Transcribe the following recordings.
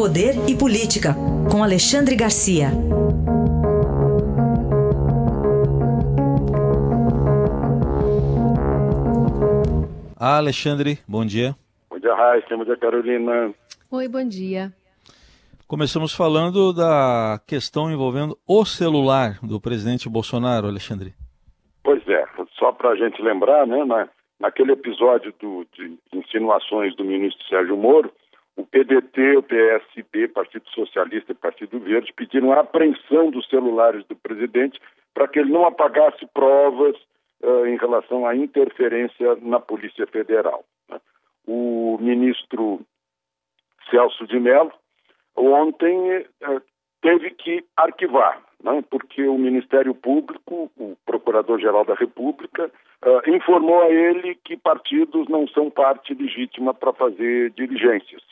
Poder e Política, com Alexandre Garcia. Ah, Alexandre, bom dia. Bom dia, Raíssa. Bom dia, Carolina. Oi, bom dia. Começamos falando da questão envolvendo o celular do presidente Bolsonaro, Alexandre. Pois é, só para a gente lembrar, né, na, naquele episódio do, de insinuações do ministro Sérgio Moro, PDT, o PSB, Partido Socialista e Partido Verde pediram a apreensão dos celulares do presidente para que ele não apagasse provas uh, em relação à interferência na Polícia Federal. Né? O ministro Celso de Mello ontem uh, teve que arquivar, né? porque o Ministério Público, o Procurador-Geral da República, uh, informou a ele que partidos não são parte legítima para fazer diligências.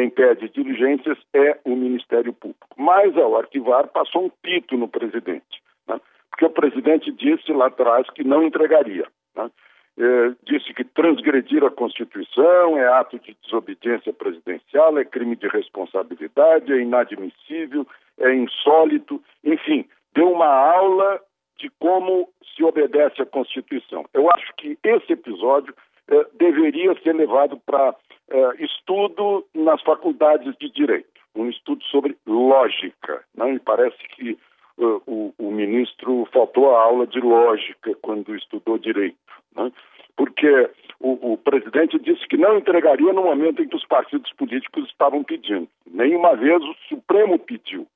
Quem pede diligências é o Ministério Público. Mas, ao arquivar, passou um pito no presidente. Né? Porque o presidente disse lá atrás que não entregaria. Né? É, disse que transgredir a Constituição é ato de desobediência presidencial, é crime de responsabilidade, é inadmissível, é insólito, enfim, deu uma aula de como se obedece à Constituição. Eu acho que esse episódio é, deveria ser levado para uh, estudo nas faculdades de direito, um estudo sobre lógica. Né? E parece que uh, o, o, ministro faltou a aula de lógica quando estudou direito, né? porque o, o, presidente disse que não entregaria no momento em que os partidos políticos estavam pedindo. Nenhuma vez o Supremo pediu.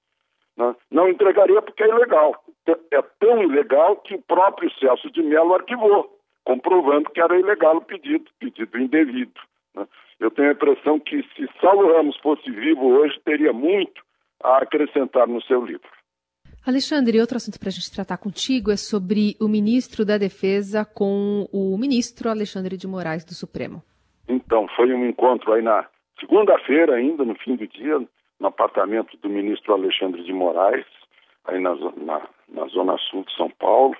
Né? Não entregaria porque é ilegal. É tão ilegal que o próprio Celso de Mello arquivou, comprovando que era ilegal o pedido, pedido indevido. Né? Eu tenho a impressão que se Saulo Ramos fosse vivo hoje, teria muito a acrescentar no seu livro. Alexandre, outro assunto para a gente tratar contigo é sobre o ministro da Defesa com o ministro Alexandre de Moraes do Supremo. Então, foi um encontro aí na segunda-feira, ainda no fim do dia, no apartamento do ministro Alexandre de Moraes, aí na, na, na zona sul de São Paulo.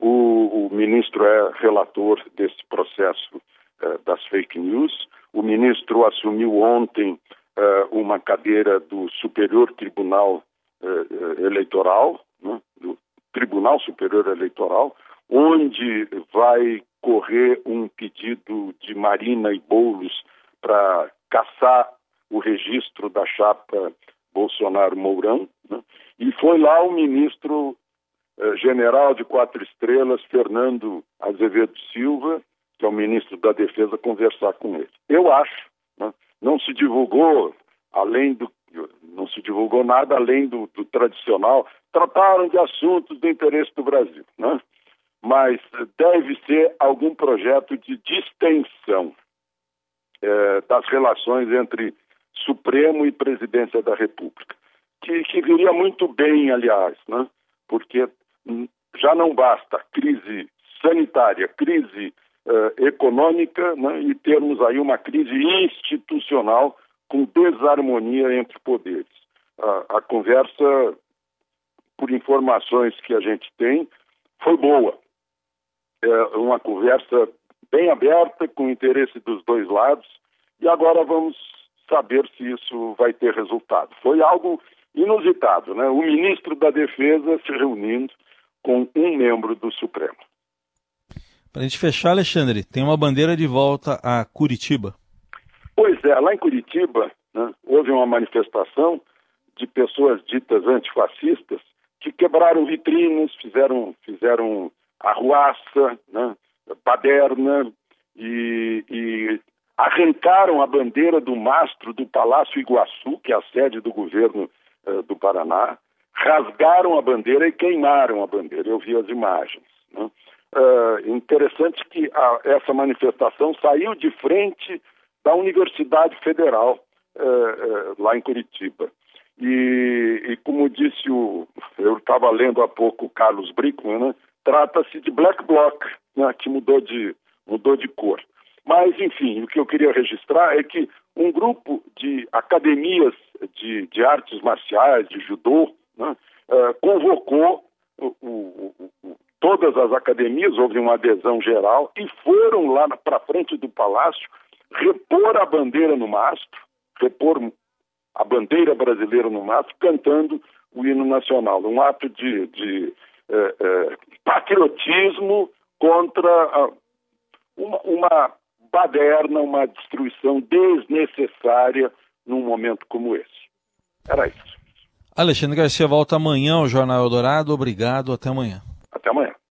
O, o ministro é relator desse processo eh, das fake news. O ministro assumiu ontem uh, uma cadeira do Superior Tribunal uh, Eleitoral, né, do Tribunal Superior Eleitoral, onde vai correr um pedido de Marina e Boulos para caçar o registro da chapa Bolsonaro-Mourão. Né, e foi lá o ministro general de quatro estrelas, Fernando Azevedo Silva, que é o ministro da Defesa, conversar com ele. Eu acho, né? não se divulgou além do não se divulgou nada além do, do, tradicional. Trataram de assuntos do interesse do Brasil, né? mas deve ser algum projeto de distensão é, das relações entre Supremo e Presidência da República, que, que viria muito bem, aliás, né? porque já não basta crise sanitária, crise uh, econômica né, e termos aí uma crise institucional com desarmonia entre poderes. Uh, a conversa, por informações que a gente tem, foi boa. É uma conversa bem aberta, com interesse dos dois lados, e agora vamos saber se isso vai ter resultado. Foi algo inusitado, né? O ministro da Defesa se reunindo com um membro do Supremo. Para a gente fechar, Alexandre, tem uma bandeira de volta a Curitiba. Pois é, lá em Curitiba né, houve uma manifestação de pessoas ditas antifascistas que quebraram vitrines, fizeram, fizeram arruaça, né, baderna e, e arrancaram a bandeira do mastro do Palácio Iguaçu, que é a sede do governo uh, do Paraná, rasgaram a bandeira e queimaram a bandeira. Eu vi as imagens. Né? Uh, interessante que a, essa manifestação saiu de frente da Universidade Federal, uh, uh, lá em Curitiba. E, e, como disse o. Eu estava lendo há pouco o Carlos Brickman, né? trata-se de Black Bloc, né? que mudou de, mudou de cor. Mas, enfim, o que eu queria registrar é que um grupo de academias de, de artes marciais, de judô, né? convocou o, o, o, todas as academias, houve uma adesão geral, e foram lá para frente do palácio repor a bandeira no mastro, repor a bandeira brasileira no mastro, cantando o hino nacional. Um ato de, de eh, eh, patriotismo contra uma, uma baderna, uma destruição desnecessária num momento como esse. Era isso. Alexandre Garcia volta amanhã ao Jornal Eldorado. Obrigado, até amanhã. Até amanhã.